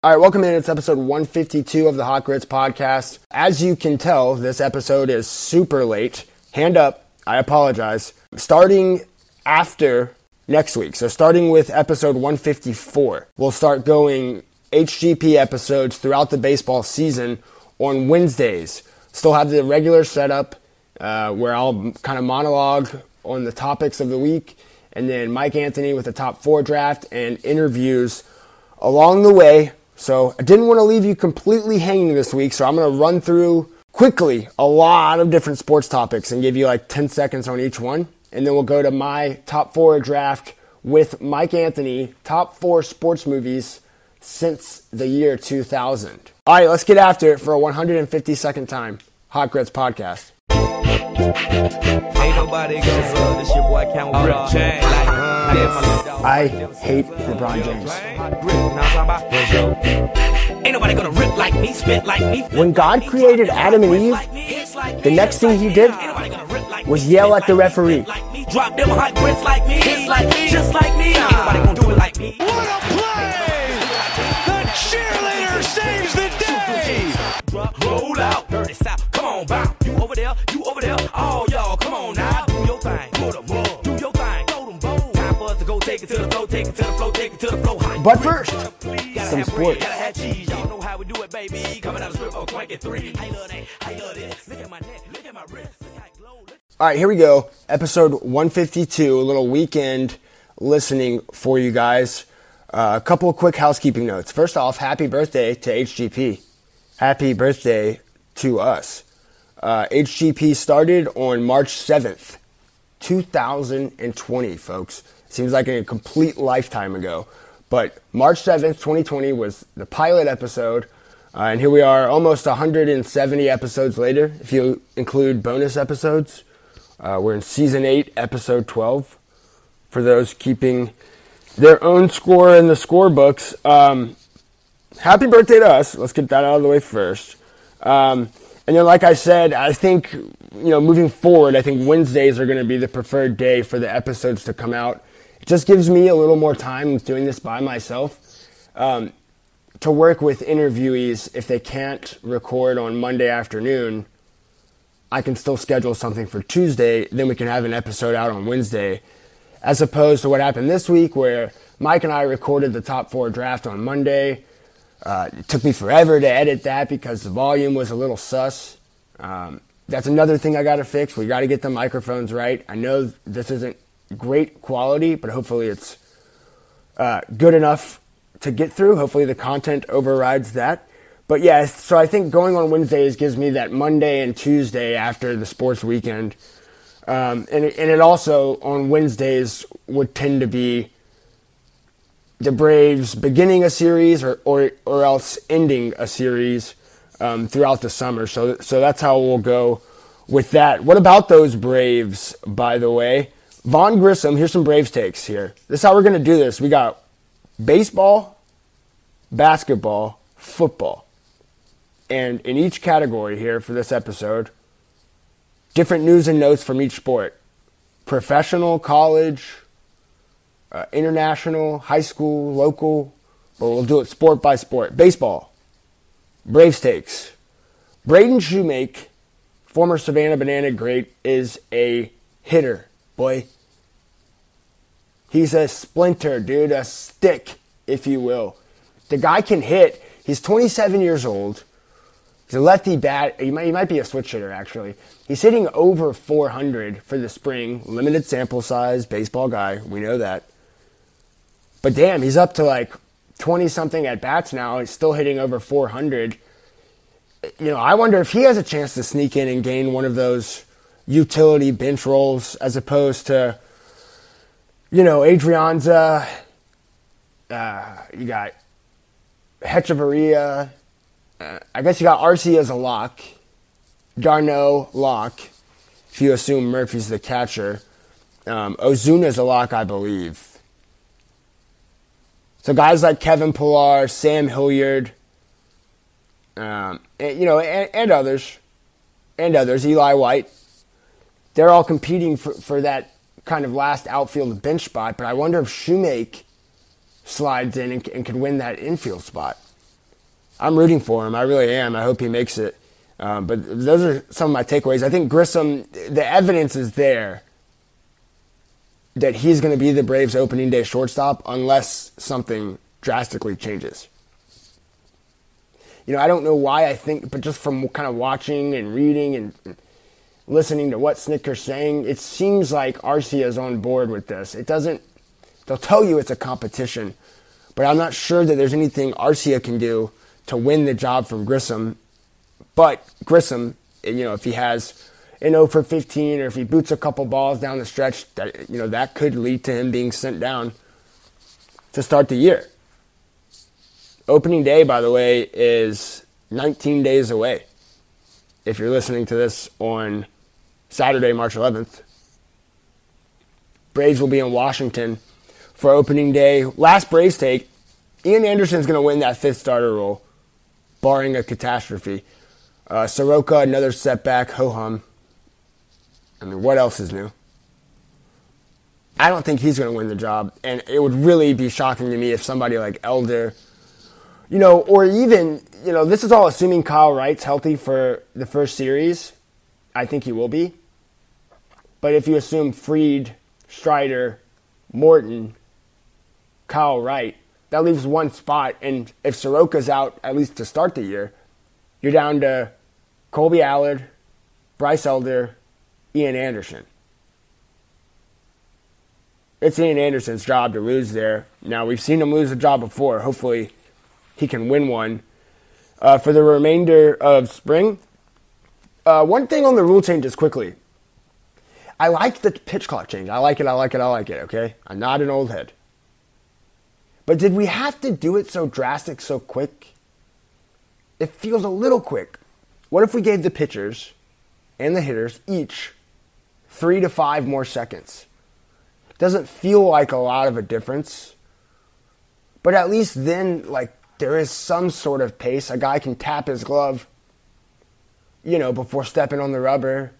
All right, welcome in. It's episode 152 of the Hot Grits podcast. As you can tell, this episode is super late. Hand up, I apologize. Starting after next week. So, starting with episode 154, we'll start going HGP episodes throughout the baseball season on Wednesdays. Still have the regular setup uh, where I'll kind of monologue on the topics of the week, and then Mike Anthony with the top four draft and interviews along the way so I didn't want to leave you completely hanging this week, so I'm going to run through quickly a lot of different sports topics and give you like 10 seconds on each one. And then we'll go to my top four draft with Mike Anthony, top four sports movies since the year 2000. All right, let's get after it for a 150 second time. Hot Grits Podcast. Ain't nobody gonna this your boy Count I hate LeBron James. Ain't nobody gonna rip like me, spit like me. When God created Adam and Eve, the next thing he did was yell at the referee. Drop them hot grits like me, just like me. Ain't nobody gonna do it like me. What a play! The cheerleader saves the day! Roll out, dirty south. Come on, bounce. You over there, you over there. All take it to the flow, take it to the flow, take it to the flow. But first, some sports. All right, here we go. Episode 152, a little weekend listening for you guys. Uh, a couple of quick housekeeping notes. First off, happy birthday to HGP. Happy birthday to us. Uh, HGP started on March 7th, 2020, folks. Seems like a complete lifetime ago. But March 7th, 2020 was the pilot episode. Uh, and here we are, almost 170 episodes later, if you include bonus episodes. Uh, we're in season 8, episode 12. For those keeping their own score in the score books, um, happy birthday to us. Let's get that out of the way first. Um, and then, like I said, I think, you know, moving forward, I think Wednesdays are going to be the preferred day for the episodes to come out. Just gives me a little more time doing this by myself um, to work with interviewees if they can't record on Monday afternoon. I can still schedule something for Tuesday, then we can have an episode out on Wednesday, as opposed to what happened this week where Mike and I recorded the top four draft on Monday. Uh, it took me forever to edit that because the volume was a little sus. Um, that's another thing I got to fix. We got to get the microphones right. I know this isn't great quality, but hopefully it's uh, good enough to get through. Hopefully the content overrides that. But yeah, so I think going on Wednesdays gives me that Monday and Tuesday after the sports weekend. Um, and, and it also on Wednesdays would tend to be the Braves beginning a series or, or, or else ending a series um, throughout the summer. So, so that's how we'll go with that. What about those Braves, by the way? Vaughn Grissom, here's some Braves takes here. This is how we're going to do this. We got baseball, basketball, football. And in each category here for this episode, different news and notes from each sport professional, college, uh, international, high school, local, but we'll do it sport by sport. Baseball, Braves takes. Braden Shewmake, former Savannah Banana great, is a hitter, boy. He's a splinter, dude, a stick, if you will. The guy can hit. He's 27 years old. He's a lefty bat. He might, he might be a switch hitter, actually. He's hitting over 400 for the spring. Limited sample size, baseball guy. We know that. But damn, he's up to like 20 something at bats now. He's still hitting over 400. You know, I wonder if he has a chance to sneak in and gain one of those utility bench roles as opposed to, you know, Adrianza. Uh, you got Hechavarria. Uh, I guess you got Arcia as a lock. d'Arnaud lock, if you assume Murphy's the catcher. Um, Ozuna's a lock, I believe. So guys like Kevin Pillar, Sam Hilliard, um, and, you know, and, and, others, and others, Eli White, they're all competing for, for that kind of last outfield bench spot. But I wonder if Shewmake slides in and, and could win that infield spot. I'm rooting for him. I really am. I hope he makes it. Um, but those are some of my takeaways. I think Grissom, the evidence is there that he's going to be the Braves opening day shortstop unless something drastically changes. You know, I don't know why I think, but just from kind of watching and reading and listening to what Snitker's saying, it seems like Arcia is on board with this. It doesn't, they'll tell you it's a competition, but I'm not sure that there's anything Arcia can do to win the job from Grissom. But Grissom, eh, you know, if he has an 0 for 15 or if he boots a couple balls down the stretch, that, you know, that could lead to him being sent down to start the year. Opening day, by the way, is 19 days away. If you're listening to this on Saturday, March 11th, Braves will be in Washington for opening day. Last Braves take, Ian Anderson's going to win that fifth starter role, barring a catastrophe. Uh, Soroka, another setback. Ho hum. I mean, what else is new? I don't think he's going to win the job, and it would really be shocking to me if somebody like Elder, you know, or even, you know, this is all assuming Kyle Wright's healthy for the first series. I think he will be. But if you assume Fried, Strider, Morton, Kyle Wright, that leaves one spot. And if Soroka's out, at least to start the year, you're down to Kolby Allard, Bryce Elder, Ian Anderson. It's Ian Anderson's job to lose there. Now, we've seen him lose a job before. Hopefully, he can win one. Uh, for the remainder of spring, uh, one thing on the rule changes quickly. I like the pitch clock change. I like it, I like it, I like it, okay? I'm not an old head. But did we have to do it so drastic so quick? It feels a little quick. What if we gave the pitchers and the hitters each three to five more seconds? Doesn't feel like a lot of a difference. But at least then, like, there is some sort of pace. A guy can tap his glove, you know, before stepping on the rubber.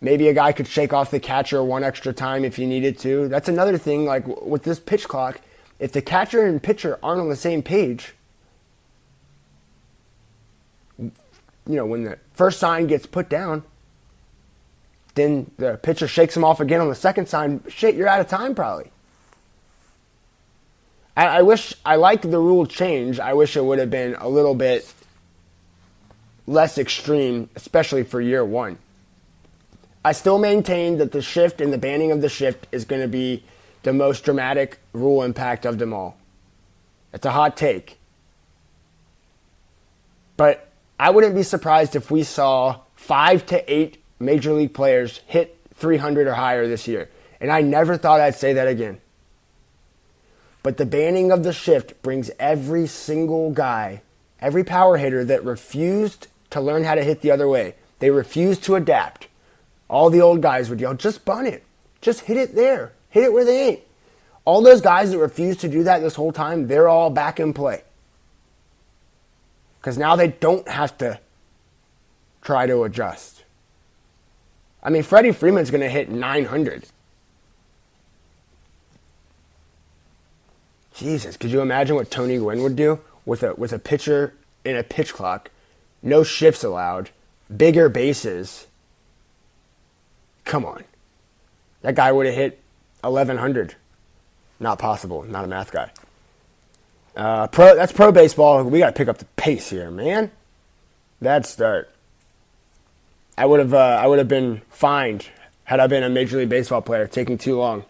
Maybe a guy could shake off the catcher one extra time if he needed to. That's another thing, like with this pitch clock. If the catcher and pitcher aren't on the same page, you know, when the first sign gets put down, then the pitcher shakes him off again on the second sign. Shit, you're out of time probably. I, I wish I like the rule change. I wish it would have been a little bit less extreme, especially for year one. I still maintain that the shift and the banning of the shift is going to be the most dramatic rule impact of them all. It's a hot take. But I wouldn't be surprised if we saw five to eight major league players hit 300 or higher this year. And I never thought I'd say that again. But the banning of the shift brings every single guy, every power hitter that refused to learn how to hit the other way, they refused to adapt. All the old guys would yell, just bunt it. Just hit it there. Hit it where they ain't. All those guys that refused to do that this whole time, they're all back in play. Because now they don't have to try to adjust. I mean, Freddie Freeman's going to hit 900. Jesus, could you imagine what Tony Gwynn would do with a with a pitcher in a pitch clock, no shifts allowed, bigger bases? Come on, that guy would have hit 1100. Not possible. Not a math guy. Uh, pro. That's pro baseball. We got to pick up the pace here, man. That start. I would have uh, I would have been fined had I been a Major League Baseball player taking too long.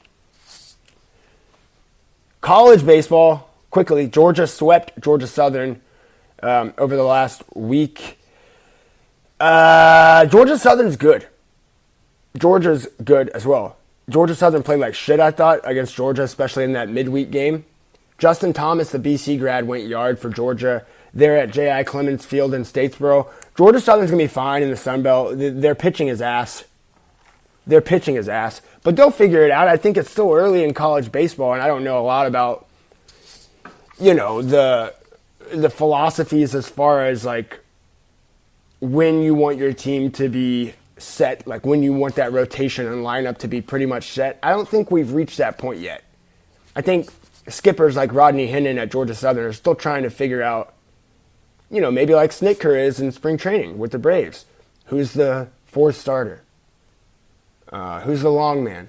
College baseball, quickly, Georgia swept Georgia Southern um, over the last week. Uh, Georgia Southern's good. Georgia's good as well. Georgia Southern played like shit, I thought, against Georgia, especially in that midweek game. Justin Thomas, the BC grad, went yard for Georgia there at J.I. Clements Field in Statesboro. Georgia Southern's going to be fine in the Sun Belt. Their pitching is ass. Their pitching is ass. But they'll figure it out. I think it's still early in college baseball, and I don't know a lot about, you know, the the philosophies as far as like when you want your team to be set, like when you want that rotation and lineup to be pretty much set. I don't think we've reached that point yet. I think skippers like Rodney Hennon at Georgia Southern are still trying to figure out, you know, maybe like Snitker is in spring training with the Braves. Who's the fourth starter? Uh, who's the long man?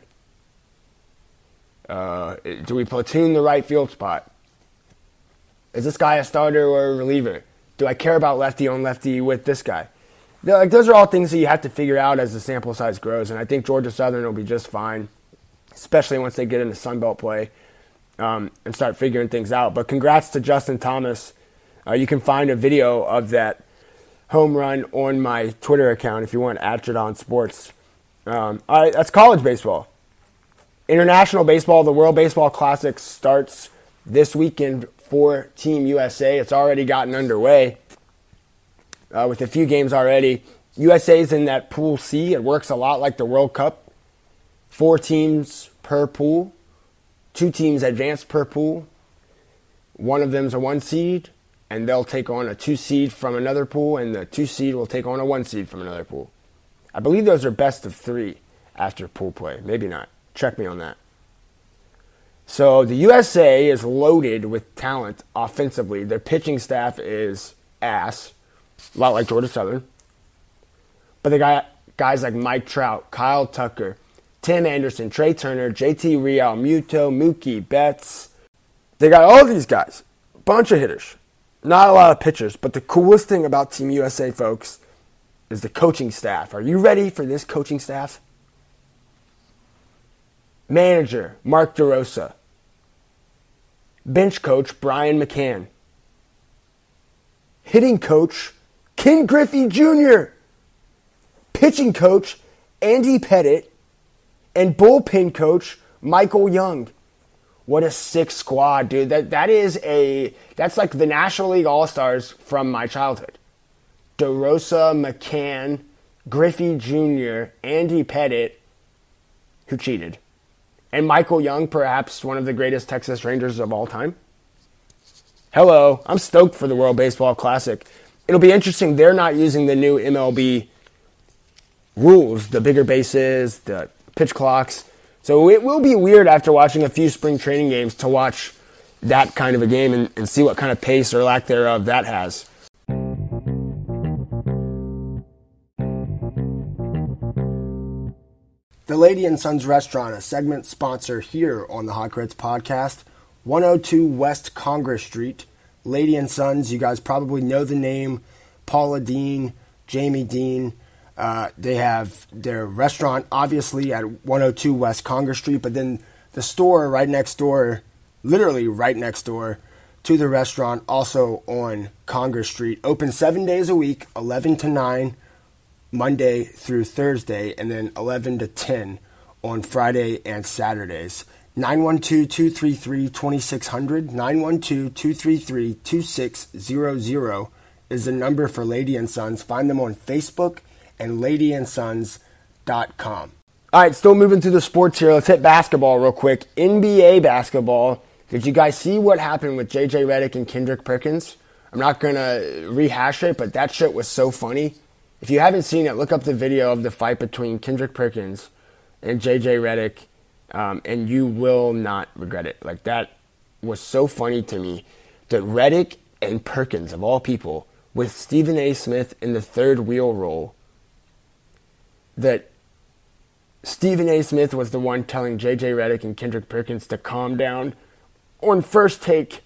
Uh, do we platoon the right field spot? Is this guy a starter or a reliever? Do I care about lefty on lefty with this guy? Like those are all things that you have to figure out as the sample size grows, and I think Georgia Southern will be just fine, especially once they get into Sun Belt play um, and start figuring things out. But congrats to Justin Thomas. Uh, you can find a video of that home run on my Twitter account if you want at Jaudon Sports. Um, all right, that's college baseball. International baseball, the World Baseball Classic starts this weekend for Team USA. It's already gotten underway uh, with a few games already. USA's in that Pool C. It works a lot like the World Cup. Four teams per pool, two teams advance per pool. One of them's a one seed, and they'll take on a two seed from another pool, and the two seed will take on a one seed from another pool. I believe those are best of three after pool play. Maybe not. Check me on that. So the USA is loaded with talent offensively. Their pitching staff is ass, a lot like Georgia Southern. But they got guys like Mike Trout, Kyle Tucker, Tim Anderson, Trea Turner, JT Realmuto, Mookie Betts. They got all these guys, bunch of hitters, not a lot of pitchers. But the coolest thing about Team USA, folks, is the coaching staff. Are you ready for this coaching staff? Manager Mark DeRosa bench coach Brian McCann, hitting coach Ken Griffey Jr., pitching coach Andy Pettitte, and bullpen coach Michael Young. What a sick squad, dude. That that is a that's like the National League All Stars from my childhood. DeRosa, McCann, Griffey Jr., Andy Pettitte, who cheated and Michael Young, perhaps one of the greatest Texas Rangers of all time. Hello, I'm stoked for the World Baseball Classic. It'll be interesting. They're not using the new MLB rules, the bigger bases, the pitch clocks. So it will be weird after watching a few spring training games to watch that kind of a game and, and see what kind of pace or lack thereof that has. The Lady and Sons Restaurant, a segment sponsor here on the Hot Grits podcast, 102 West Congress Street. Lady and Sons, you guys probably know the name Paula Deen, Jamie Deen. Uh, they have their restaurant, obviously, at 102 West Congress Street, but then the store right next door, literally right next door to the restaurant, also on Congress Street. Open seven days a week, 11 to 9 Monday through Thursday, and then 11 to 10 on Friday and Saturdays. 912 233 2600, 912 233 2600 is the number for Lady and Sons. Find them on Facebook and ladyandsons.com. All right, still moving through the sports here. Let's hit basketball real quick. NBA basketball. Did you guys see what happened with JJ Redick and Kendrick Perkins? I'm not going to rehash it, but that shit was so funny. If you haven't seen it, look up the video of the fight between Kendrick Perkins and JJ Redick, um, and you will not regret it. Like that was so funny to me that Redick and Perkins, of all people, with Stephen A. Smith in the third wheel role, that Stephen A. Smith was the one telling JJ Redick and Kendrick Perkins to calm down on first take.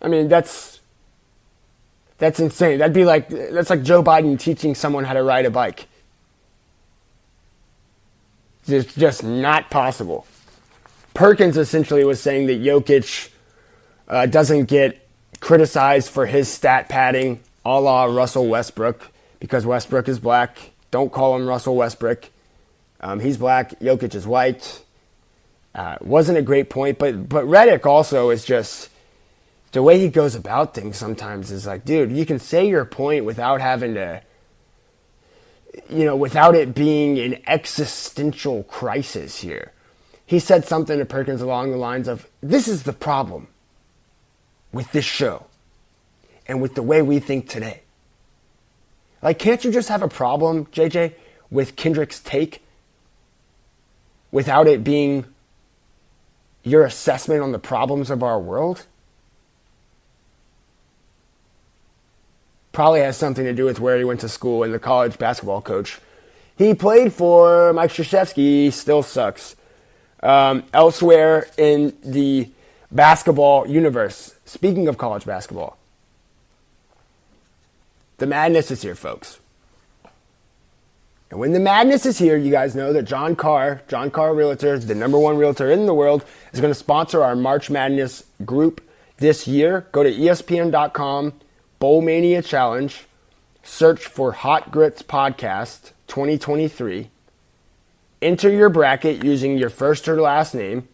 I mean, that's that's insane. That'd be like that's like Joe Biden teaching someone how to ride a bike. It's just not possible. Perkins essentially was saying that Jokic uh, doesn't get criticized for his stat padding, a la Russell Westbrook, because Westbrook is black. Don't call him Russell Westbrook. Um, he's black. Jokic is white. Uh, wasn't a great point, but but Redick also is just the way he goes about things sometimes is like, dude, you can say your point without having to, you know, without it being an existential crisis here. He said something to Perkins along the lines of, this is the problem with this show and with the way we think today. Like, can't you just have a problem, JJ, with Kendrick's take without it being your assessment on the problems of our world? Probably has something to do with where he went to school and the college basketball coach. He played for Mike Krzyzewski, still sucks. Um, elsewhere in the basketball universe, speaking of college basketball, the madness is here, folks. And when the madness is here, you guys know that John Carr, John Carr Realtor, the number one realtor in the world, is going to sponsor our March Madness group this year. Go to ESPN.com, Bowl Mania Challenge, search for Hot Grits Podcast 2023. Enter your bracket using your first or last name.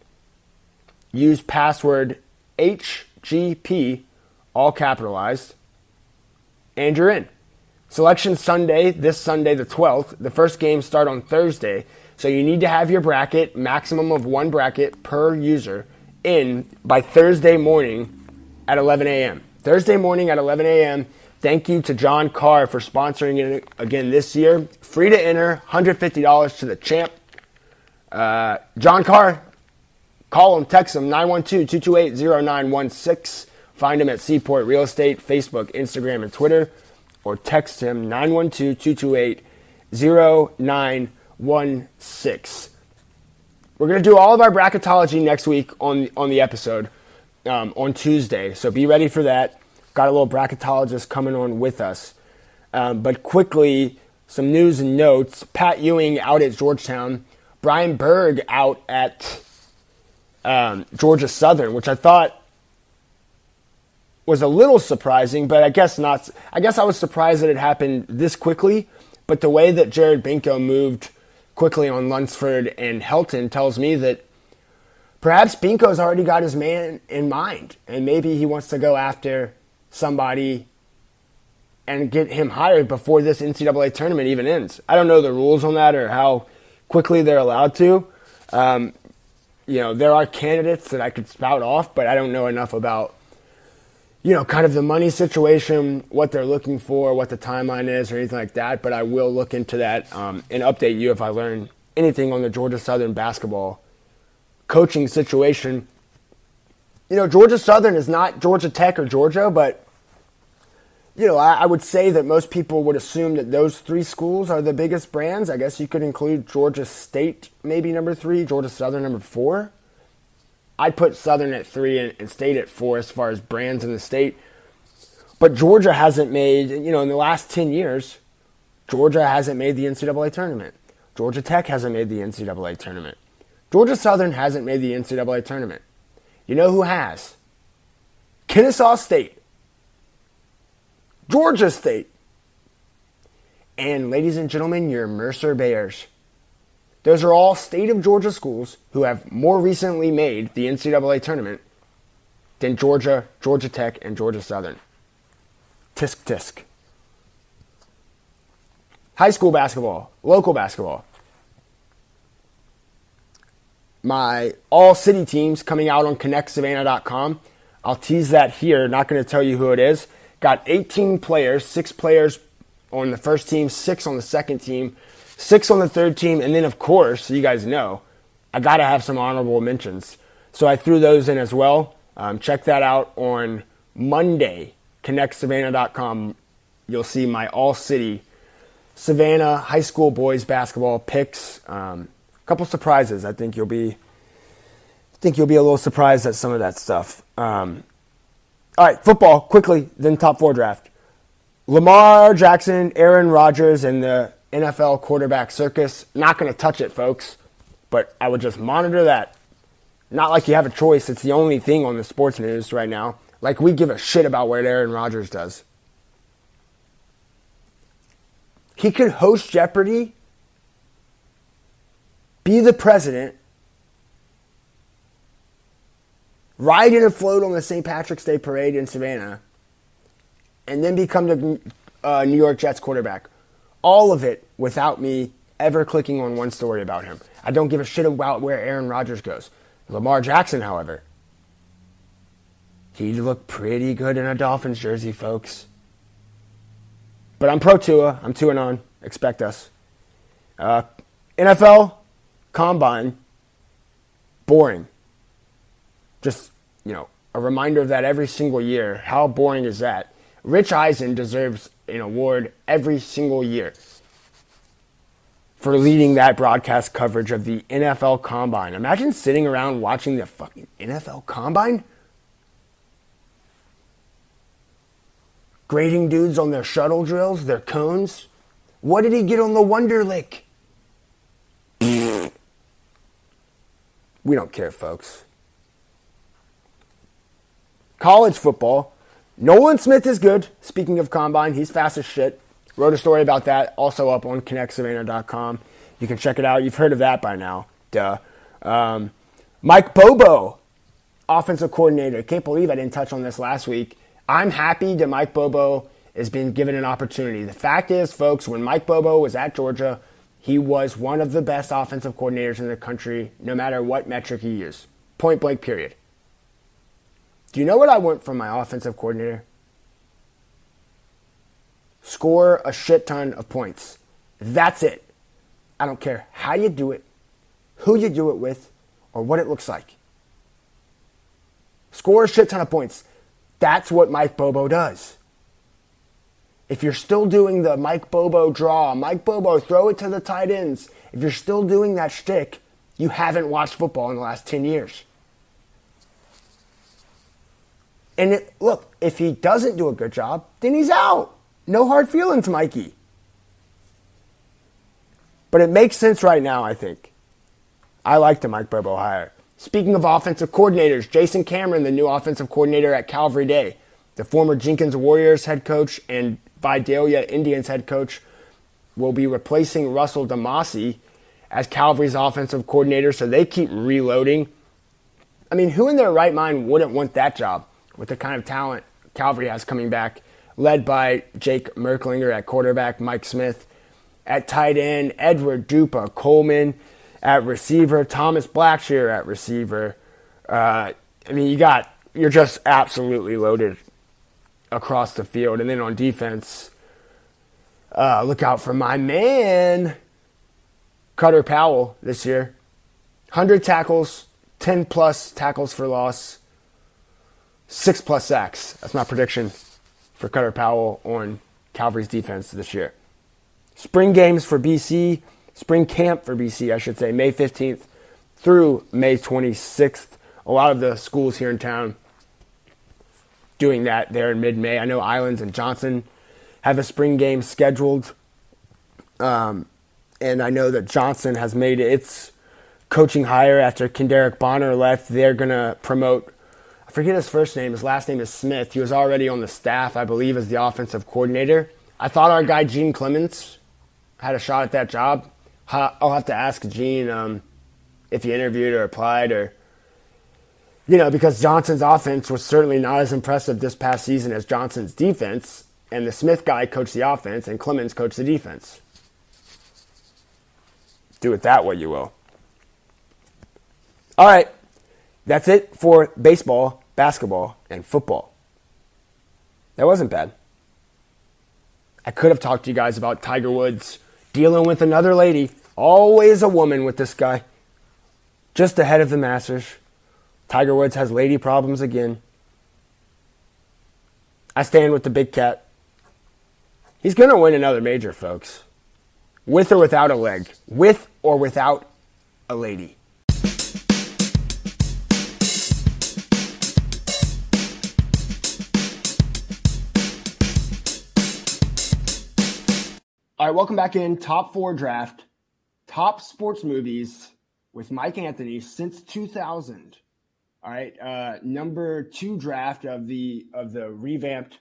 Use password HGP, all capitalized, and you're in. Selection Sunday, this Sunday, the 12th. The first games start on Thursday. So you need to have your bracket, maximum of one bracket per user, in by Thursday morning at 11 a.m. Thursday morning at 11 a.m. Thank you to John Carr for sponsoring it again this year. Free to enter, $150 to the champ. Uh, John Carr, call him, text him, 912 228 0916. Find him at Seaport Real Estate, Facebook, Instagram, and Twitter or text him 912 228 0916. We're going to do all of our bracketology next week on, on the episode um, on Tuesday, so be ready for that. Got a little bracketologist coming on with us. Um, but quickly, some news and notes. Pat Ewing out at Georgetown. Brian Burg out at um, Georgia Southern, which I thought was a little surprising, but I guess not. I guess I was surprised that it happened this quickly. But the way that Jared Benko moved quickly on Lunsford and Helton tells me that perhaps Benko's already got his man in mind, and maybe he wants to go after somebody and get him hired before this NCAA tournament even ends. I don't know the rules on that or how quickly they're allowed to. Um, you know, there are candidates that I could spout off, but I don't know enough about you know, kind of the money situation, what they're looking for, what the timeline is, or anything like that. But I will look into that um, and update you if I learn anything on the Georgia Southern basketball coaching situation. You know, Georgia Southern is not Georgia Tech or Georgia, but you know, I, I, would say that most people would assume that those three schools are the biggest brands. I guess you could include Georgia State, maybe number three, Georgia Southern number four. I'd put Southern at three and, and State at four as far as brands in the state. But Georgia hasn't made, you know, in the last 10 years, Georgia hasn't made the NCAA tournament. Georgia Tech hasn't made the NCAA tournament. Georgia Southern hasn't made the NCAA tournament. You know who has? Kennesaw State, Georgia State, and ladies and gentlemen, your Mercer Bears. Those are all state of Georgia schools who have more recently made the NCAA tournament than Georgia, Georgia Tech, and Georgia Southern. Tisk tisk. High school basketball, local basketball. My all city teams coming out on connectsavannah.com. I'll tease that here, not going to tell you who it is. Got 18 players, six players on the first team, six on the second team six on the third team, and then of course, you guys know, I got to have some honorable mentions. So I threw those in as well. Um, check that out on Monday. ConnectSavannah.com. You'll see my all city Savannah high school boys basketball picks. Um, couple surprises. I think you'll be. I think you'll be a little surprised at some of that stuff. Um, all right, football quickly. Then top four draft. Lamar Jackson, Aaron Rodgers, and the NFL quarterback circus. Not going to touch it, folks, but I would just monitor that. Not like you have a choice. It's the only thing on the sports news right now. Like we give a shit about what Aaron Rodgers does. He could host Jeopardy, be the president, ride in a float on the St. Patrick's Day parade in Savannah, and then become the uh, New York Jets quarterback all of it without me ever clicking on one story about him. I don't give a shit about where Aaron Rodgers goes. Lamar Jackson, however, he looked pretty good in a Dolphins jersey, folks. But I'm pro Tua. I'm 2 and on. Expect us. Uh, NFL, combine, boring. Just, you know, a reminder of that every single year. How boring is that? Rich Eisen deserves an award every single year for leading that broadcast coverage of the NFL Combine. Imagine sitting around watching the fucking NFL Combine. Grading dudes on their shuttle drills, their cones. What did he get on the Wonderlic? We don't care, folks. College football. Nolan Smith is good. Speaking of combine, he's fast as shit. Wrote a story about that, also up on connectsavannah.com. You can check it out. You've heard of that by now. Duh. Um, Mike Bobo, offensive coordinator. Can't believe I didn't touch on this last week. I'm happy that Mike Bobo is being given an opportunity. The fact is, folks, when Mike Bobo was at Georgia, he was one of the best offensive coordinators in the country, no matter what metric you use. Point blank, period. Do you know what I want from my offensive coordinator? Score a shit ton of points. That's it. I don't care how you do it, who you do it with, or what it looks like. Score a shit ton of points. That's what Mike Bobo does. If you're still doing the Mike Bobo draw, Mike Bobo throw it to the tight ends, if you're still doing that shtick, you haven't watched football in the last 10 years. And it, look, if he doesn't do a good job, then he's out. No hard feelings, Mikey. But it makes sense right now, I think. I like the Mike Bobo hire. Speaking of offensive coordinators, Jason Cameron, the new offensive coordinator at Calvary Day, the former Jenkins Warriors head coach and Vidalia Indians head coach, will be replacing Russell DeMasi as Calvary's offensive coordinator, so they keep reloading. I mean, who in their right mind wouldn't want that job? with the kind of talent Calvary has coming back, led by Jake Merklinger at quarterback, Mike Smith at tight end, Edward Dupa Coleman at receiver, Thomas Blackshear at receiver. Uh, I mean, you got you're just absolutely loaded across the field, and then on defense, uh, look out for my man Cutter Powell this year. 100 tackles, 10 plus tackles for loss, six plus sacks. That's my prediction for Cutter Powell on Calvary's defense this year. Spring games for BC, spring camp for BC, I should say, May 15th through May 26th. A lot of the schools here in town doing that there in mid May. I know Islands and Johnson have a spring game scheduled. Um, and I know that Johnson has made its coaching hire after Kenderick Bonner left. They're going to promote I forget his first name. His last name is Smith. He was already on the staff, I believe, as the offensive coordinator. I thought our guy Gene Clements had a shot at that job. I'll have to ask Gene um, if he interviewed or applied, or you know, because Johnson's offense was certainly not as impressive this past season as Johnson's defense, and the Smith guy coached the offense, and Clements coached the defense. Do it that way, you will. All right. That's it for baseball, basketball, and football. That wasn't bad. I could have talked to you guys about Tiger Woods dealing with another lady. Always a woman with this guy. Just ahead of the Masters. Tiger Woods has lady problems again. I stand with the big cat. He's going to win another major, folks. With or without a leg. With or without a lady. All right, welcome back in. Top four draft, top sports movies with Mike Anthony since 2000. All right, uh, number two draft of the of the revamped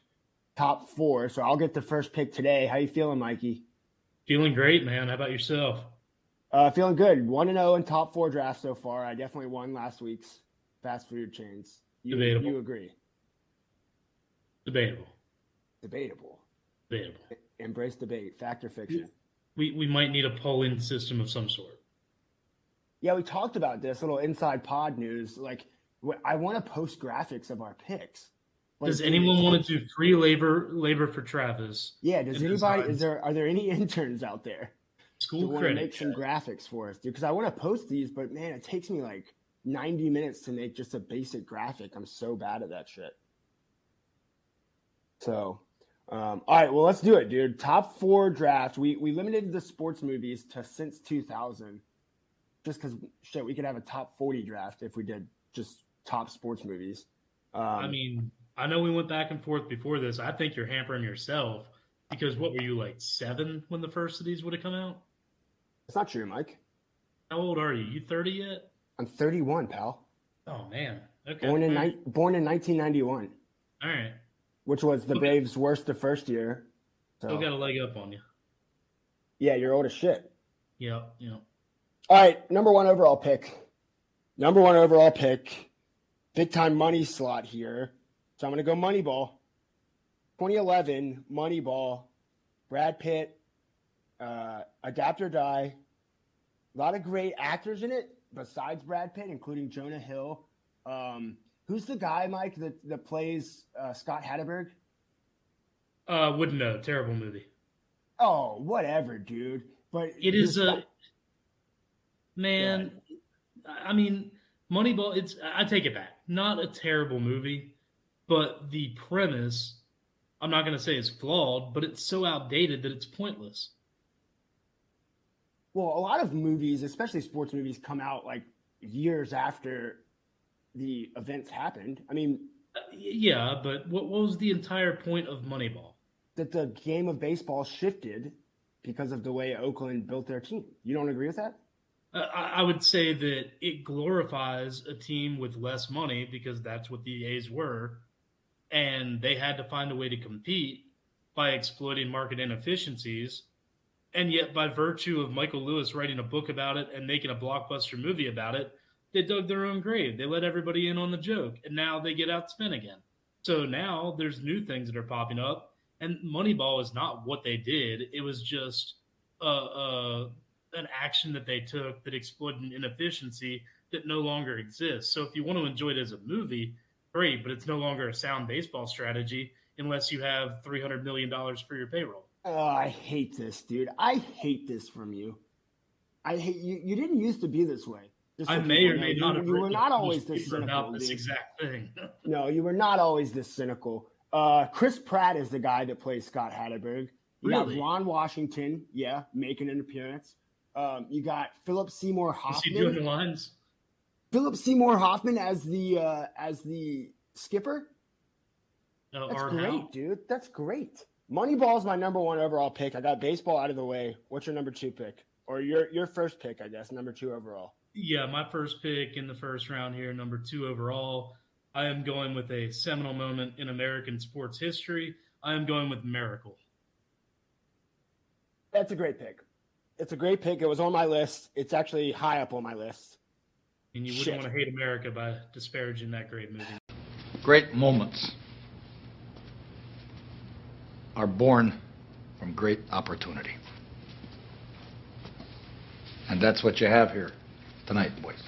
top four. So I'll get the first pick today. How you feeling, Mikey? Feeling great, man. How about yourself? Uh, feeling good. One and zero oh in top four draft so far. I definitely won last week's fast food chains. You, Debatable. You agree? Debatable. Debatable. Debatable. Embrace debate, fact or fiction. We we might need a polling system of some sort. Yeah, we talked about this little inside pod news. Like, I want to post graphics of our picks. Like, does anyone want to do free labor labor for Travis? Yeah. Does anybody? Is there are there any interns out there? School want credit. Make some graphics for us, dude. Because I want to post these, but man, it takes me like 90 minutes to make just a basic graphic. I'm so bad at that shit. So, um, all right, well, let's do it, dude. Top four draft. We we limited the sports movies to since 2000, just because shit, we could have a top 40 draft if we did just top sports movies. Um, I mean, I know we went back and forth before this. I think you're hampering yourself because what were you like seven when the first of these would have come out? It's not true, Mike. How old are you? You 30 yet? I'm 31, pal. Oh man. Okay. Born in ni- born in 1991. All right. Which was the okay. Braves' worst the first year. So Still got a leg up on you. Yeah, you're old as shit. Yeah, yeah. All right, number one overall pick. Number one overall pick. Big time money slot here. So I'm going to go Moneyball. 2011 Moneyball. Brad Pitt. Uh, Adapt or Die. A lot of great actors in it besides Brad Pitt, including Jonah Hill. Um, who's the guy, Mike, that, that plays uh, Scott Hatteberg? Uh, wouldn't know. Terrible movie. Oh, whatever, dude. But it is a man. I mean, Moneyball. It's I take it back. Not a terrible movie, but the premise. I'm not going to say is flawed, but it's so outdated that it's pointless well, a lot of movies, especially sports movies, come out like years after the events happened. I mean, uh, yeah, but what, what was the entire point of Moneyball? That the game of baseball shifted because of the way Oakland built their team. You don't agree with that? Uh, I would say that it glorifies a team with less money because that's what the A's were. And they had to find a way to compete by exploiting market inefficiencies and yet, by virtue of Michael Lewis writing a book about it and making a blockbuster movie about it, they dug their own grave. They let everybody in on the joke, and now they get outspent again. So now there's new things that are popping up, and Moneyball is not what they did. It was just a, a, an action that they took that exploited an inefficiency that no longer exists. So if you want to enjoy it as a movie, great, but it's no longer a sound baseball strategy unless you have $300 million for your payroll. Oh, I hate this, dude. I hate this from you. I hate you. You didn't used to be this way. I may or may not you, have. You were not always this cynical. About this exact thing. no, you were not always this cynical. Uh, Chris Pratt is the guy that plays Scott Hatteberg. You really? got Ron Washington, yeah, making an appearance. Um, you got Philip Seymour Hoffman. Is he doing the lines? Philip Seymour Hoffman as the uh, as the skipper. Uh, That's great, how? dude. That's great. Moneyball is my number one overall pick. I got baseball out of the way. What's your number two pick, or your your first pick? I guess number two overall. Yeah, my first pick in the first round here, number two overall. I am going with a seminal moment in American sports history. I am going with Miracle. That's a great pick. It's a great pick. It was on my list. It's actually high up on my list. And you wouldn't Shit. want to hate America by disparaging that great movie. Great moments are born from great opportunity. And that's what you have here tonight, boys.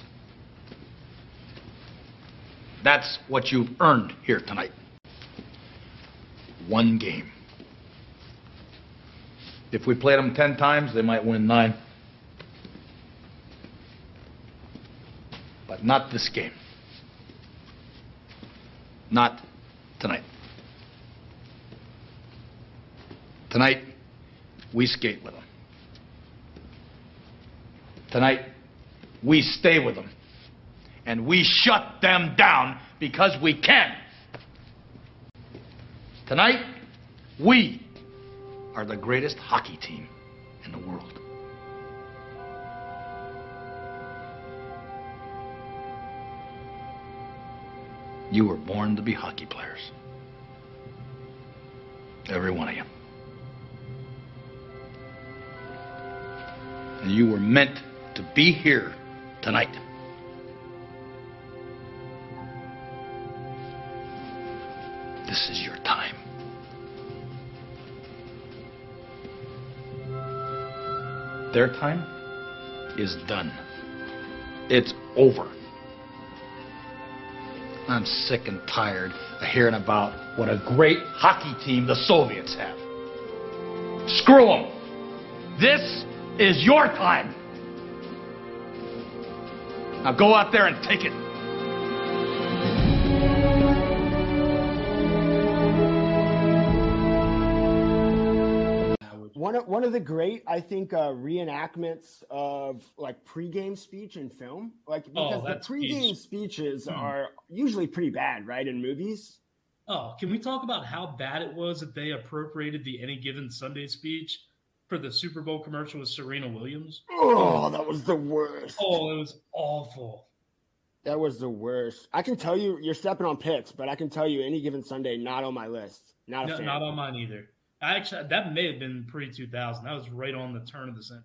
That's what you've earned here tonight. One game. If we played them 10 times, they might win nine. But not this game. Not tonight. Tonight, we skate with them. Tonight, we stay with them. And we shut them down because we can. Tonight, we are the greatest hockey team in the world. You were born to be hockey players. Every one of you. And you were meant to be here tonight. This is your time. Their time is done. It's over. I'm sick and tired of hearing about what a great hockey team the Soviets have. Screw them. This is your time. Now go out there and take it. One of, the great, I think, uh, reenactments of like pregame speech in film, like Oh, because the that pregame speech. speeches Hmm. are usually pretty bad, right? In movies, Oh, can we talk about how bad it was that they appropriated the any given Sunday speech for the Super Bowl commercial with Serena Williams? oh, that was the worst. Oh, it was awful. That was the worst. I can tell you, you're stepping on picks, but I can tell you, any given Sunday, not on my list. Not a No, fan. not on mine either. I actually that may have been pre two thousand. That was right on the turn of the century.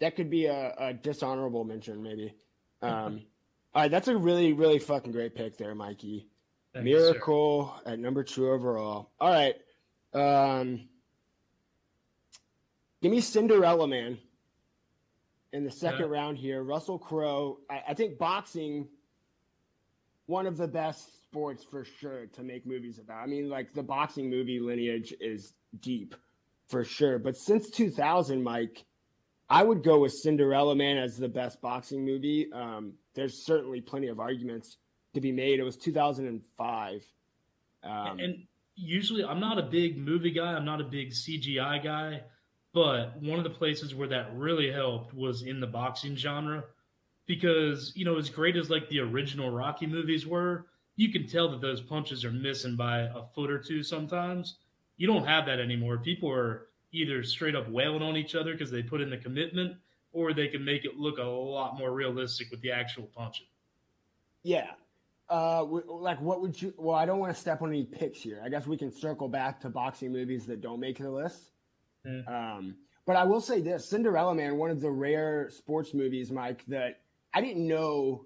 that could be a, a dishonorable mention, maybe. Um, all right, that's a really, really fucking great pick there, Mikey. Thank you. Miracle at number two overall. All right. Um, give me Cinderella Man in the second Okay. round here. Russell Crowe. I, I think boxing, one of the best sports for sure to make movies about. I mean, like the boxing movie lineage is deep for sure. But since 2000, Mike, I would go with Cinderella Man as the best boxing movie. Um, there's certainly plenty of arguments to be made. It was 2005. Um, and usually I'm not a big movie guy, I'm not a big CGI guy, but one of the places where that really helped was in the boxing genre because, you know, as great as like the original Rocky movies were, you can tell that those punches are missing by a foot or two sometimes. You don't have that anymore. People are either straight up wailing on each other because they put in the commitment or they can make it look a lot more realistic with the actual punching. yeah. Uh, like, what would you? Well, I don't want to step on any picks here. I guess we can circle back to boxing movies that don't make the list. Mm. Um, but I will say this: Cinderella Man, one of the rare sports movies, Mike, that I didn't know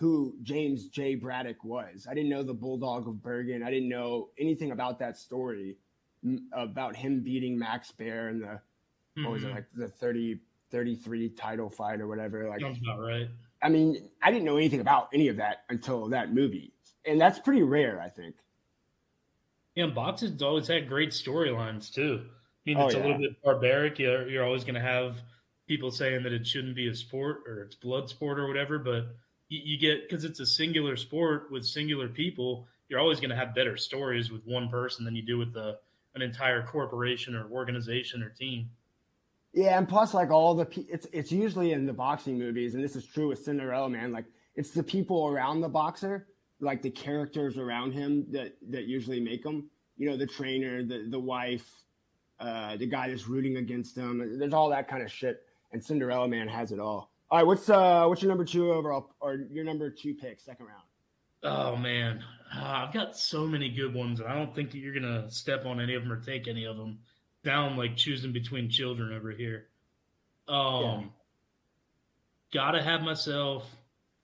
who James J. Braddock was. I didn't know the Bulldog of Bergen. I didn't know anything about that story, m- about him beating Max Baer in the what was it Mhm. like the 30, 33 title fight or whatever. Like, Sounds about right. I mean, I didn't know anything about any of that until that movie, and that's pretty rare, I think. Yeah, boxing's always had great storylines too. I mean, Oh, it's a little bit barbaric. You're, you're always going to have people saying that it shouldn't be a sport or it's blood sport or whatever. But you, you get because it's a singular sport with singular people. You're always going to have better stories with one person than you do with the, an entire corporation or organization or team. Yeah, and plus, like all the, it's it's usually in the boxing movies, and this is true with Cinderella Man. Like it's the people around the boxer, like the characters around him that that usually make them. You know, the trainer, the the wife, uh, the guy that's rooting against him. There's all that kind of shit, and Cinderella Man has it all. All right, what's uh what's your number two overall, or your number two pick, second round? Oh man, Ah, I've got so many good ones, and I don't think that you're gonna step on any of them or take any of them. Down like choosing between children over here. Um, Yeah. gotta have myself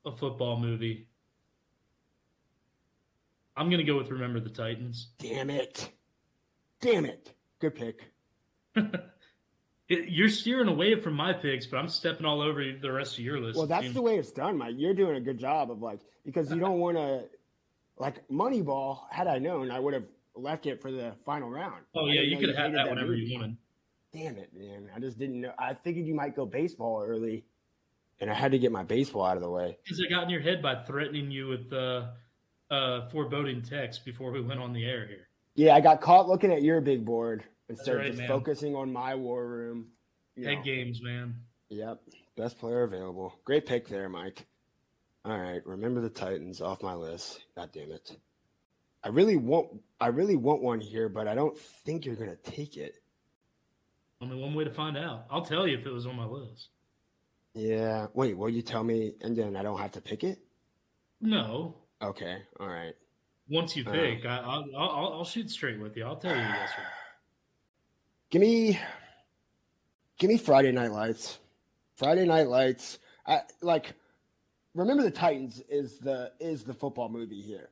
a football movie. I'm gonna go with Remember the Titans. Damn it, damn it, good pick. It- you're steering away from my picks, but I'm stepping all over the rest of your list. Well, that's the way it's done, Mike. You're doing a good job of like because you don't want to like Moneyball. Had I known, I would have left it for the final round. Oh I yeah, you could have had hated that whenever movie. you wanted. Damn it, man! I just didn't know. I figured you might go baseball early, and I had to get my baseball out of the way. Because I got in your head by threatening you with uh, uh, foreboding text before we went on the air here. Yeah, I got caught looking at your big board instead right, of just man. focusing on my war room. Head know. games, man. Yep, best player available. Great pick there, Mike. All right, remember the Titans off my list. God damn it. I really want I really want one here, but I don't think you're gonna take it. Only one way to find out. I'll tell you if it was on my list. Yeah. Wait, will you tell me and then I don't have to pick it? No. Okay. All right. Once you Uh. pick, I, I'll, I'll, I'll shoot straight with you. I'll tell you yes or no. Give me give me Friday Night Lights. Friday Night Lights. I like remember the Titans is the is the football movie here.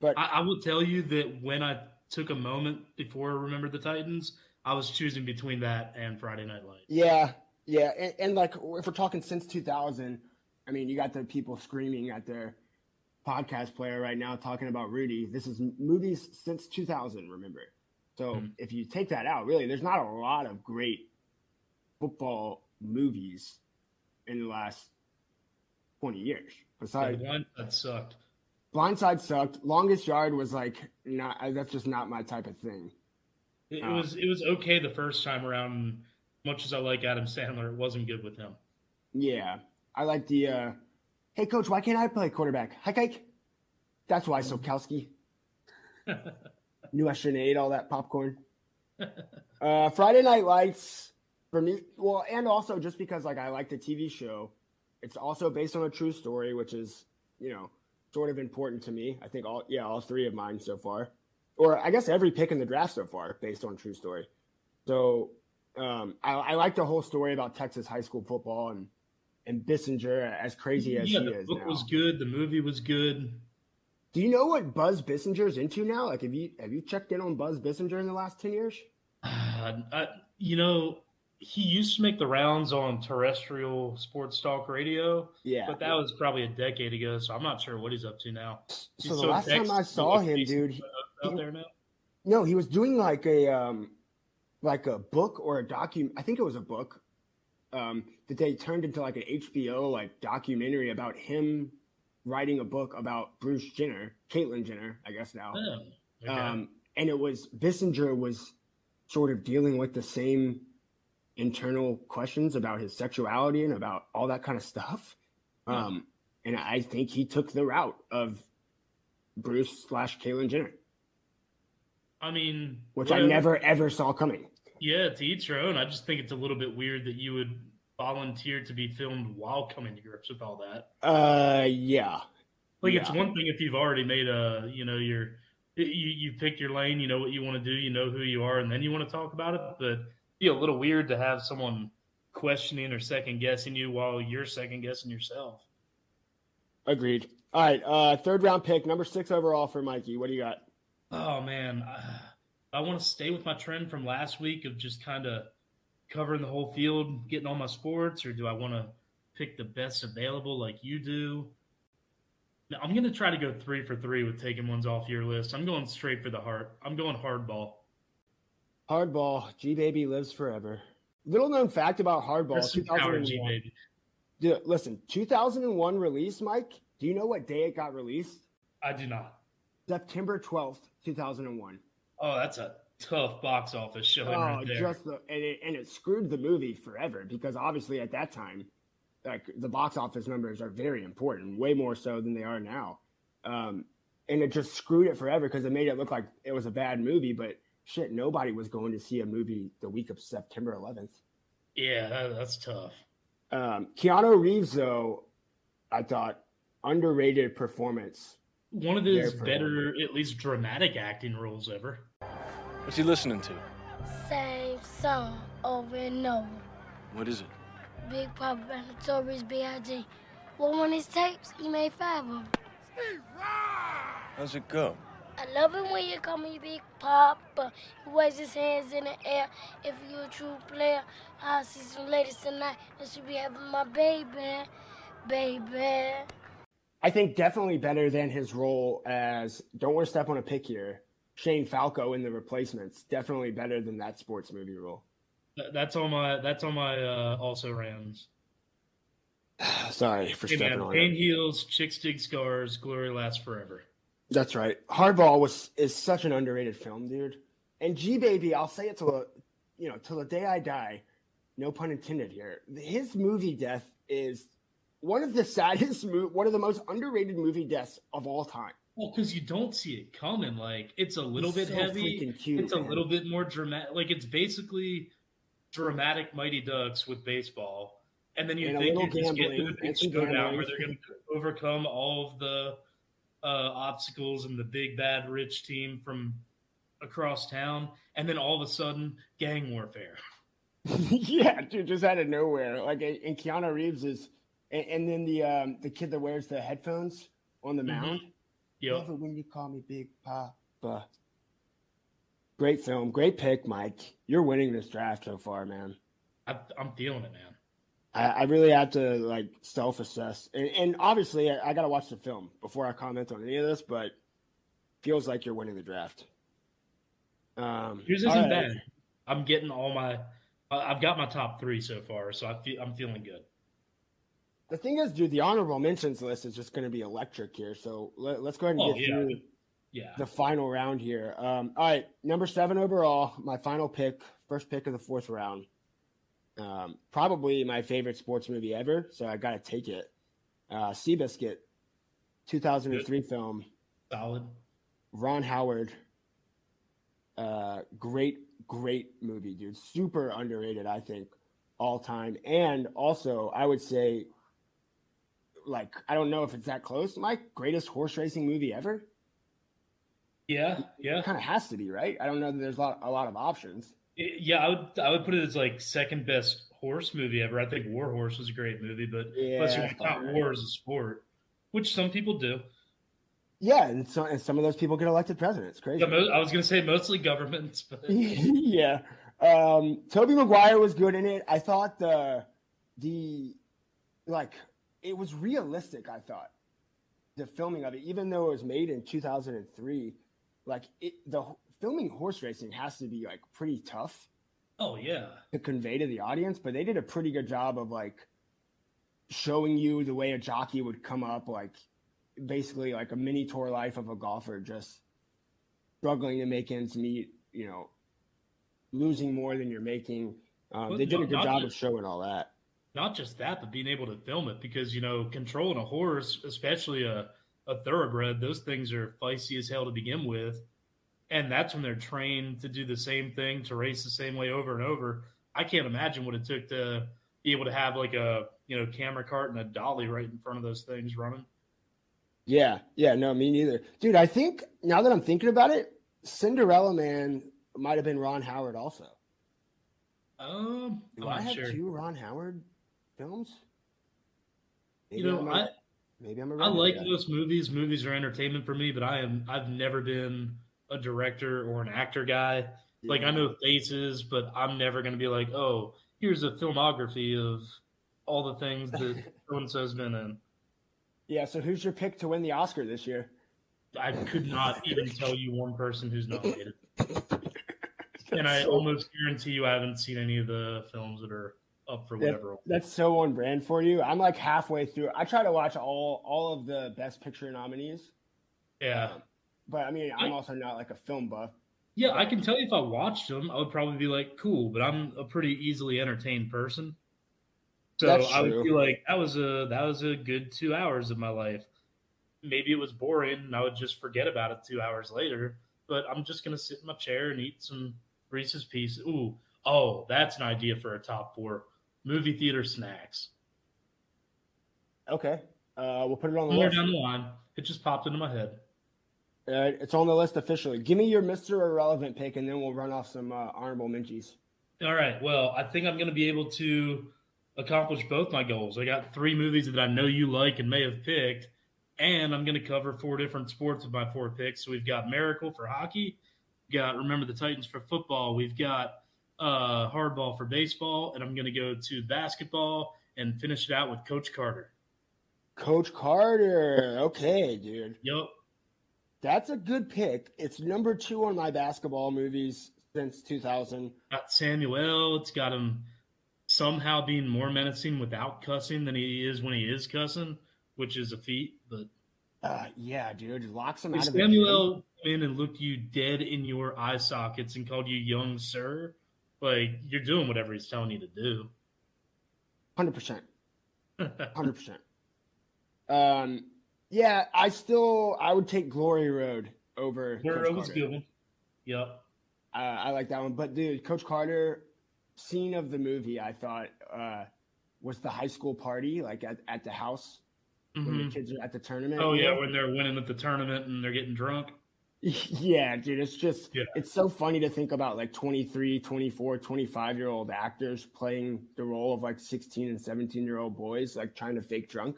But I, I will tell you that when I took a moment before I remembered the Titans, I was choosing between that and Friday Night Lights. Yeah, yeah, and, and like if we're talking since 2000, I mean, you got the people screaming at their podcast player right now talking about Rudy. This is movies since 2000. Remember, so Mhm. if you take that out, really, there's not a lot of great football movies in the last 20 years. Besides, line that sucked. Blindside sucked. Longest Yard was like not. That's just not my type of thing. It, Oh. was it was okay the first time around. Much as I like Adam Sandler, it wasn't good with him. Yeah, I like the. uh Hey, coach, why can't I play quarterback? Hi, Kike. That's why, Sokowski. Knew I shouldn't have ate all that popcorn. uh, Friday Night Lights for me. Well, and also just because like I like the TV show, it's also based on a true story, which is you know sort of important to me. I think all yeah all three of mine so far, or I guess every pick in the draft so far based on true story. So um, I, I like the whole story about Texas high school football and and Bissinger as crazy as yeah, he the is The book now. was good. The movie was good. Do you know what Buzz Bissinger's into now? Like, have you have you checked in on Buzz Bissinger in the last ten years? Uh, I, you know, he used to make the rounds on terrestrial sports talk radio, Yeah, but that was probably a decade ago. So I'm not sure what he's up to now. so the so last time I saw him, dude, he, out there now. no, he was doing like a um, like a book or a document. I think it was a book um, that they turned into like an HBO like documentary about him writing a book about Bruce Jenner, Caitlyn Jenner, I guess now. Oh, okay. Um, and it was Bissinger was sort of dealing with the same internal questions about his sexuality and about all that kind of stuff. Um, and I think he took the route of Bruce slash Caitlyn Jenner, I mean, which I never ever saw coming. Yeah, to each their own. I just think it's a little bit weird that you would volunteer to be filmed while coming to grips with all that. Uh, yeah, Like it's one thing if you've already made a, you know, your you you picked your lane, you know what you want to do, you know who you are, and then you want to talk about it. But it'd be a little weird to have someone questioning or second guessing you while you're second guessing yourself. agreed. All right, uh, third round pick, number six overall for Mikey. What do you got? Oh man, I, I want to stay with my trend from last week of just kind of covering the whole field, getting all my sports, or do I want to pick the best available like you do? Now, I'm going to try to go three for three with taking ones off your list. I'm going straight for the heart. I'm going hardball. Hardball, G Baby lives forever. Little known fact about Hardball, power, G 2001. baby. Dude, listen, 2001 release, Mike. Do you know what day it got released? I do not. September 12th, 2001. Oh, that's a tough box office showing Oh, right there. just the and it, and it screwed the movie forever because obviously at that time, like the box office numbers are very important, way more so than they are now. Um, and it just screwed it forever because it made it look like it was a bad movie, but shit, nobody was going to see a movie the week of September 11th. yeah, that, that's tough. Um, Keanu Reeves, though, I thought underrated performance. One of his better, at least dramatic acting roles ever. What's he listening to? Same song over and over. What is it? Big Poppa and Notorious B.I.G. Well, on his tapes, he made five of them. How's it go? I love it when you call me Big Poppa. He waves his hands in the air. If you're a true player, I'll see some ladies tonight that should be having my baby. Baby. I think definitely better than his role as don't want to step on a pick here. Shane Falco in the replacements definitely better than that sports movie role. That's on my. That's on my uh, also Rams. Sorry for Hey stepping man, on pain it. heals, chicks dig scars, glory lasts forever. That's right. Hardball was is such an underrated film, dude. And G Baby, I'll say it till the, you know till the day I die. No pun intended here. His movie death is one of the saddest, one of the most underrated movie deaths of all time. Well, because you don't see it coming. Like it's a little bit so heavy. cute, it's a little bit more dramatic. Like it's basically dramatic Mighty Ducks with baseball, and then you And think you're just getting to the big showdown where they're going to overcome all of the uh, obstacles and the big bad rich team from across town, and then all of a sudden, gang warfare. yeah, dude, just out of nowhere. Like, and Keanu Reeves is, and, and then the um, the kid that wears the headphones on the mound. Yep. Love it when you call me Big Poppa. Great film, great pick, Mike. You're winning this draft so far, man. I, I'm feeling it, man. I, I really have to like self-assess, and, and obviously, I, I got to watch the film before I comment on any of this. But feels like you're winning the draft. Um, Yours isn't right. bad. I'm getting all my. I've got my top three so far, so I feel I'm feeling good. The thing is, dude, the honorable mentions list is just going to be electric here. So let, us go ahead and Oh, get yeah. through Yeah. the final round here. Um, all right, number seven overall, my final pick, first pick of the fourth round. Um, probably my favorite sports movie ever, so I got to take it. Uh, Seabiscuit, 2003 film, Solid. Ron Howard. Uh, great, great movie, dude. Super underrated, I think, all time. And also, I would say, like, I don't know if it's that close. My greatest horse racing movie ever. Yeah. Yeah. kind of has to be, right? I don't know that there's a lot, a lot of options. Yeah, I would I would put it as like second best horse movie ever. I think War Horse was a great movie, but unless you Yeah, want to count war as a sport, which some people do. Yeah, and, so, and some of those people get elected president. It's crazy. I was going to say mostly governments, but yeah. Um, Tobey Maguire was good in it. I thought the the like it was realistic. I thought the filming of it, even though it was made in 2003, like it, the filming horse racing has to be like pretty tough oh yeah, to convey to the audience. But they did a pretty good job of like showing you the way a jockey would come up, like basically like a mini tour life of a golfer, just struggling to make ends meet. You know, losing more than you're making. Um, they did a good job of showing all that. Not just that, but being able to film it because you know controlling a horse, especially a a thoroughbred, those things are feisty as hell to begin with, and that's when they're trained to do the same thing to race the same way over and over. I can't imagine what it took to be able to have like a you know camera cart and a dolly right in front of those things running. Yeah, yeah, no, me neither, dude. I think now that I'm thinking about it, Cinderella Man might have been Ron Howard also. Um, Do I not have sure. two Ron Howard films? You know, a- I maybe I'm a I like guy. those movies. Movies are entertainment for me, but I am I've never been a director or an actor guy. Like I know faces, but I'm never going to be like, oh, here's a filmography of all the things that so and so's been in. Yeah, so who's your pick to win the Oscar this year? I could not even tell you one person who's nominated, and I almost guarantee you I haven't seen any of the films that are up for whatever. that's so on brand for you. I'm like halfway through. I try to watch all all of the Best Picture nominees, Yeah, um, but I mean, I'm I- also not like a film buff. yeah, I can tell you if I watched them, I would probably be like, cool. But I'm a pretty easily entertained person, so I would feel like that was a that was a good two hours of my life. Maybe it was boring, and I would just forget about it two hours later. But I'm just gonna sit in my chair and eat some Reese's Pieces. Ooh, oh, that's an idea for a top four movie theater snacks. Okay, uh, we'll put it on the Somewhere list. down the line, it just popped into my head. Uh, it's on the list officially. Give me your Mr. Irrelevant pick, and then we'll run off some uh, honorable mentions. All right. Well, I think I'm going to be able to accomplish both my goals. I got three movies that I know you like and may have picked, and I'm going to cover four different sports with my four picks. So we've got Miracle for hockey, we've got Remember the Titans for football, we've got uh, Hardball for baseball, and I'm going to go to basketball and finish it out with Coach Carter. Coach Carter. Okay, dude. Yup. That's a good pick. It's number two on my basketball movies since 2000. Got Samuel. It's got him somehow being more menacing without cussing than he is when he is cussing, which is a feat, but. Uh, yeah, dude. Locks him out of the gym. Samuel came in and looked you dead in your eye sockets and called you young sir, like you're doing whatever he's telling you to do. 100%. 100%. Um, yeah, I still, I would take Glory Road over Coach Burrow was good one. Yep. Uh, I like that one. But dude, Coach Carter, scene of the movie, I thought uh, was the high school party, like at, at the house when Mhm. the kids are at the tournament. Oh yeah, know? when they're winning at the tournament and they're getting drunk. yeah, dude, it's just Yeah. it's so funny to think about like 23, 24, 25 year old actors playing the role of like 16 and 17 year old boys, like trying to fake drunk.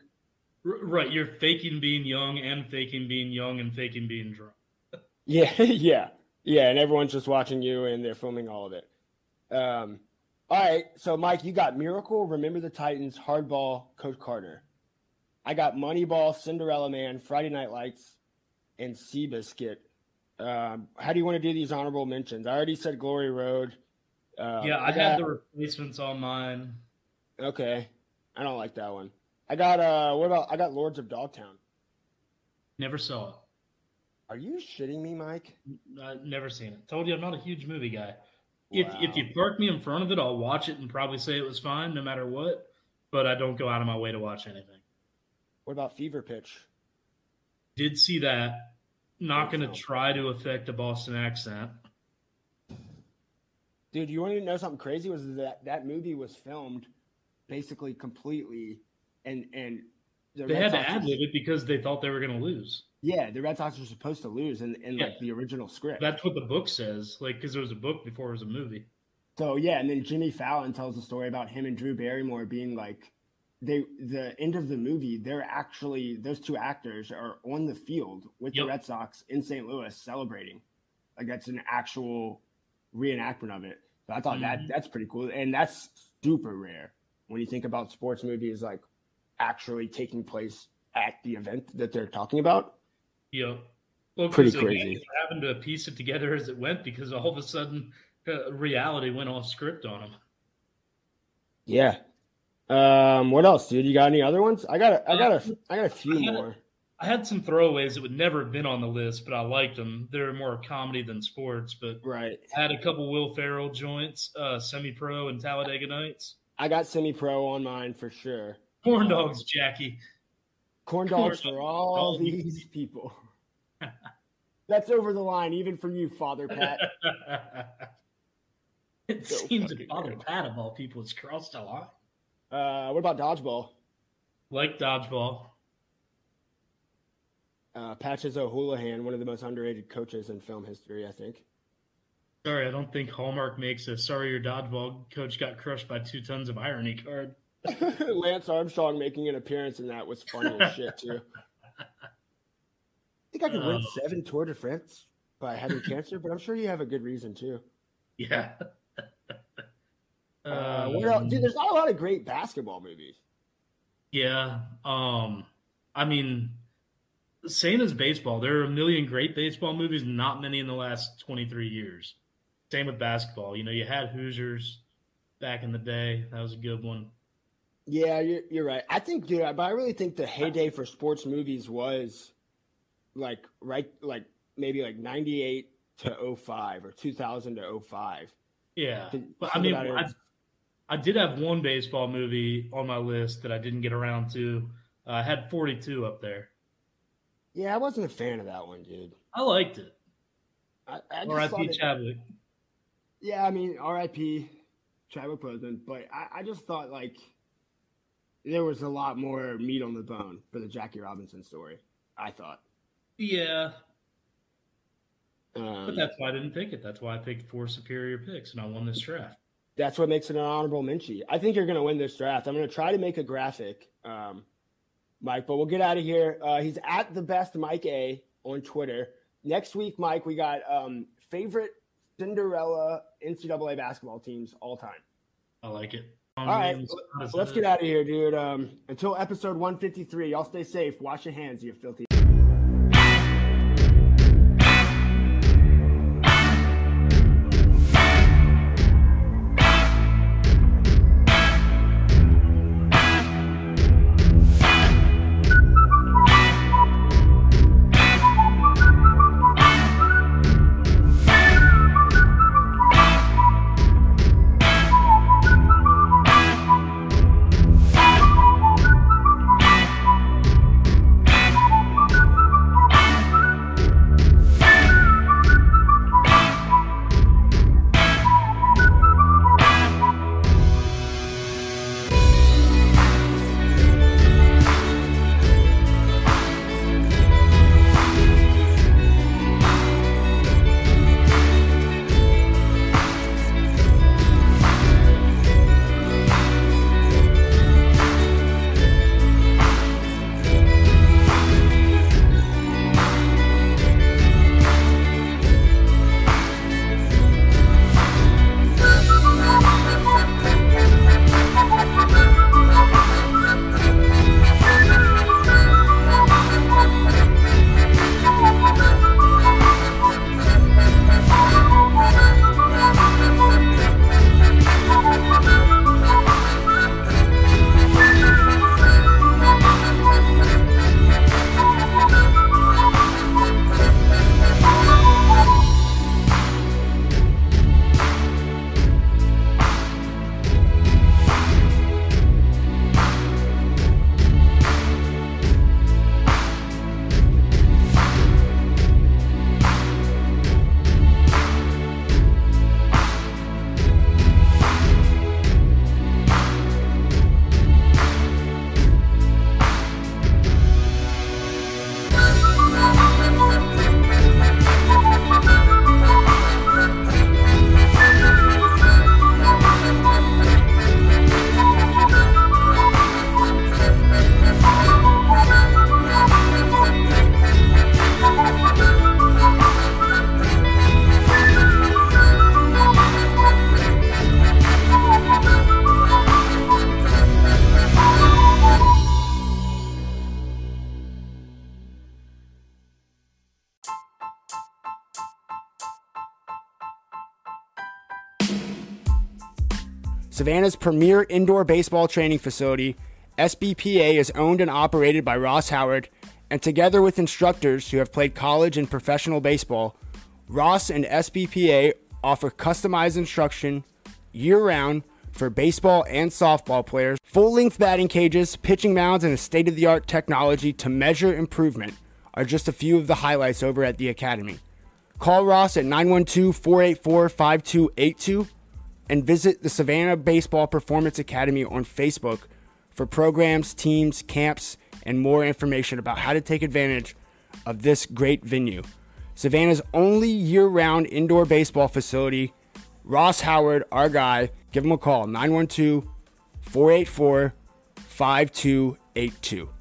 R- right, you're faking being young and faking being young and faking being drunk. Yeah, yeah, yeah, and everyone's just watching you and they're filming all of it. Um, all right, so Mike, you got Miracle, Remember the Titans, Hardball, Coach Carter. I got Moneyball, Cinderella Man, Friday Night Lights, and Seabiscuit. Um, how do you want to do these honorable mentions? I already said Glory Road. Uh, yeah, I got- had the replacements on mine. Okay, I don't like that one. I got uh, what about I got Lords of Dogtown. Never saw it. Are you shitting me, Mike? I never seen it. Told you I'm not a huge movie guy. If if you park me in front of it, I'll watch it and probably say it was fine, no matter what. But I don't go out of my way to watch anything. What about Fever Pitch? Did see that. Not going to try to affect a Boston accent. Dude, you want to know something crazy? Was that that movie was filmed basically completely, and and the They Red had to Sox- ad lib it because they thought they were going to lose. Yeah, the Red Sox were supposed to lose in, in Yeah. like the original script. That's what the book says. Like because there was a book before it was a movie. So yeah, and then Jimmy Fallon tells a story about him and Drew Barrymore being like, they the end of the movie. They're actually those two actors are on the field with Yep. the Red Sox in St. Louis celebrating. Like that's an actual reenactment of it. So I thought that Mhm. that's pretty cool, and that's super rare when you think about sports movies like actually taking place at the event that they're talking about. Yeah. Well, 'cause, Pretty again, crazy. they Having to piece it together as it went because all of a sudden uh, reality went off script on them. Yeah. Um, what else, dude? You got any other ones? I got a, I got a, I got a few I had more. I had some throwaways that would never have been on the list, but I liked them. They're more comedy than sports, but Right. I had a couple Will Ferrell joints, uh, semi-pro and Talladega Nights. I got semi pro on mine for sure. Corn dogs, Jackie. Corn Corn dogs dogs for all all these people. That's over the line, even for you, Father Pat. it So seems that Father good. Pat of all people has crossed a line. Uh, what about dodgeball? Like dodgeball. Uh, Patches O'Houlihan, one of the most underrated coaches in film history, I think. Sorry, I don't think Hallmark makes a sorry your dodgeball coach got crushed by two tons of irony card. Lance Armstrong making an appearance in that was funny as shit too. I think I could win Oh. seven Tour de France by having cancer, but I'm sure you have a good reason too. Yeah. Uh, what else? Um, Dude, there's not a lot of great basketball movies. Yeah. Um, I mean, same as baseball. There are a million great baseball movies, not many in the last 23 years. Same with basketball. You know, you had Hoosiers back in the day. That was a good one. Yeah, you're, you're right. I think, dude, but I really think the heyday for sports movies was like right, like maybe like '98 to 05 or 2000 to 05. Yeah. Think- But I mean. I, I did have one baseball movie on my list that I didn't get around to. Uh, I had 42 up there. Yeah, I wasn't a fan of that one, dude. I liked it. I, I R.I.P. Chadwick. Yeah, I mean, R.I.P. Chadwick Boseman, but I, I just thought like there was a lot more meat on the bone for the Jackie Robinson story. I thought. Yeah, Um, but that's why I didn't pick it. That's why I picked four superior picks, and I won this draft. That's what makes it an honorable mention. I think you're going to win this draft. I'm going to try to make a graphic, um, Mike, but we'll get out of here. Uh, he's at the best Mike A on Twitter. Next week, Mike, we got um, favorite Cinderella NCAA basketball teams all time. I like it. All right, let's get out of here, dude. Um, until episode 153, y'all stay safe. Wash your hands, you filthy. Savannah's premier indoor baseball training facility, SBPA, is owned and operated by Ross Howard, and together with instructors who have played college and professional baseball, Ross and SBPA offer customized instruction year round for baseball and softball players, full length batting cages, pitching mounds, and a state of the art technology to measure improvement are just a few of the highlights over at the Academy. Call Ross at 912 484 5282 and visit the Savannah Baseball Performance Academy on Facebook for programs, teams, camps, and more information about how to take advantage of this great venue. Savannah's only year round indoor baseball facility. Ross Howard, our guy, give him a call 912 484 5282.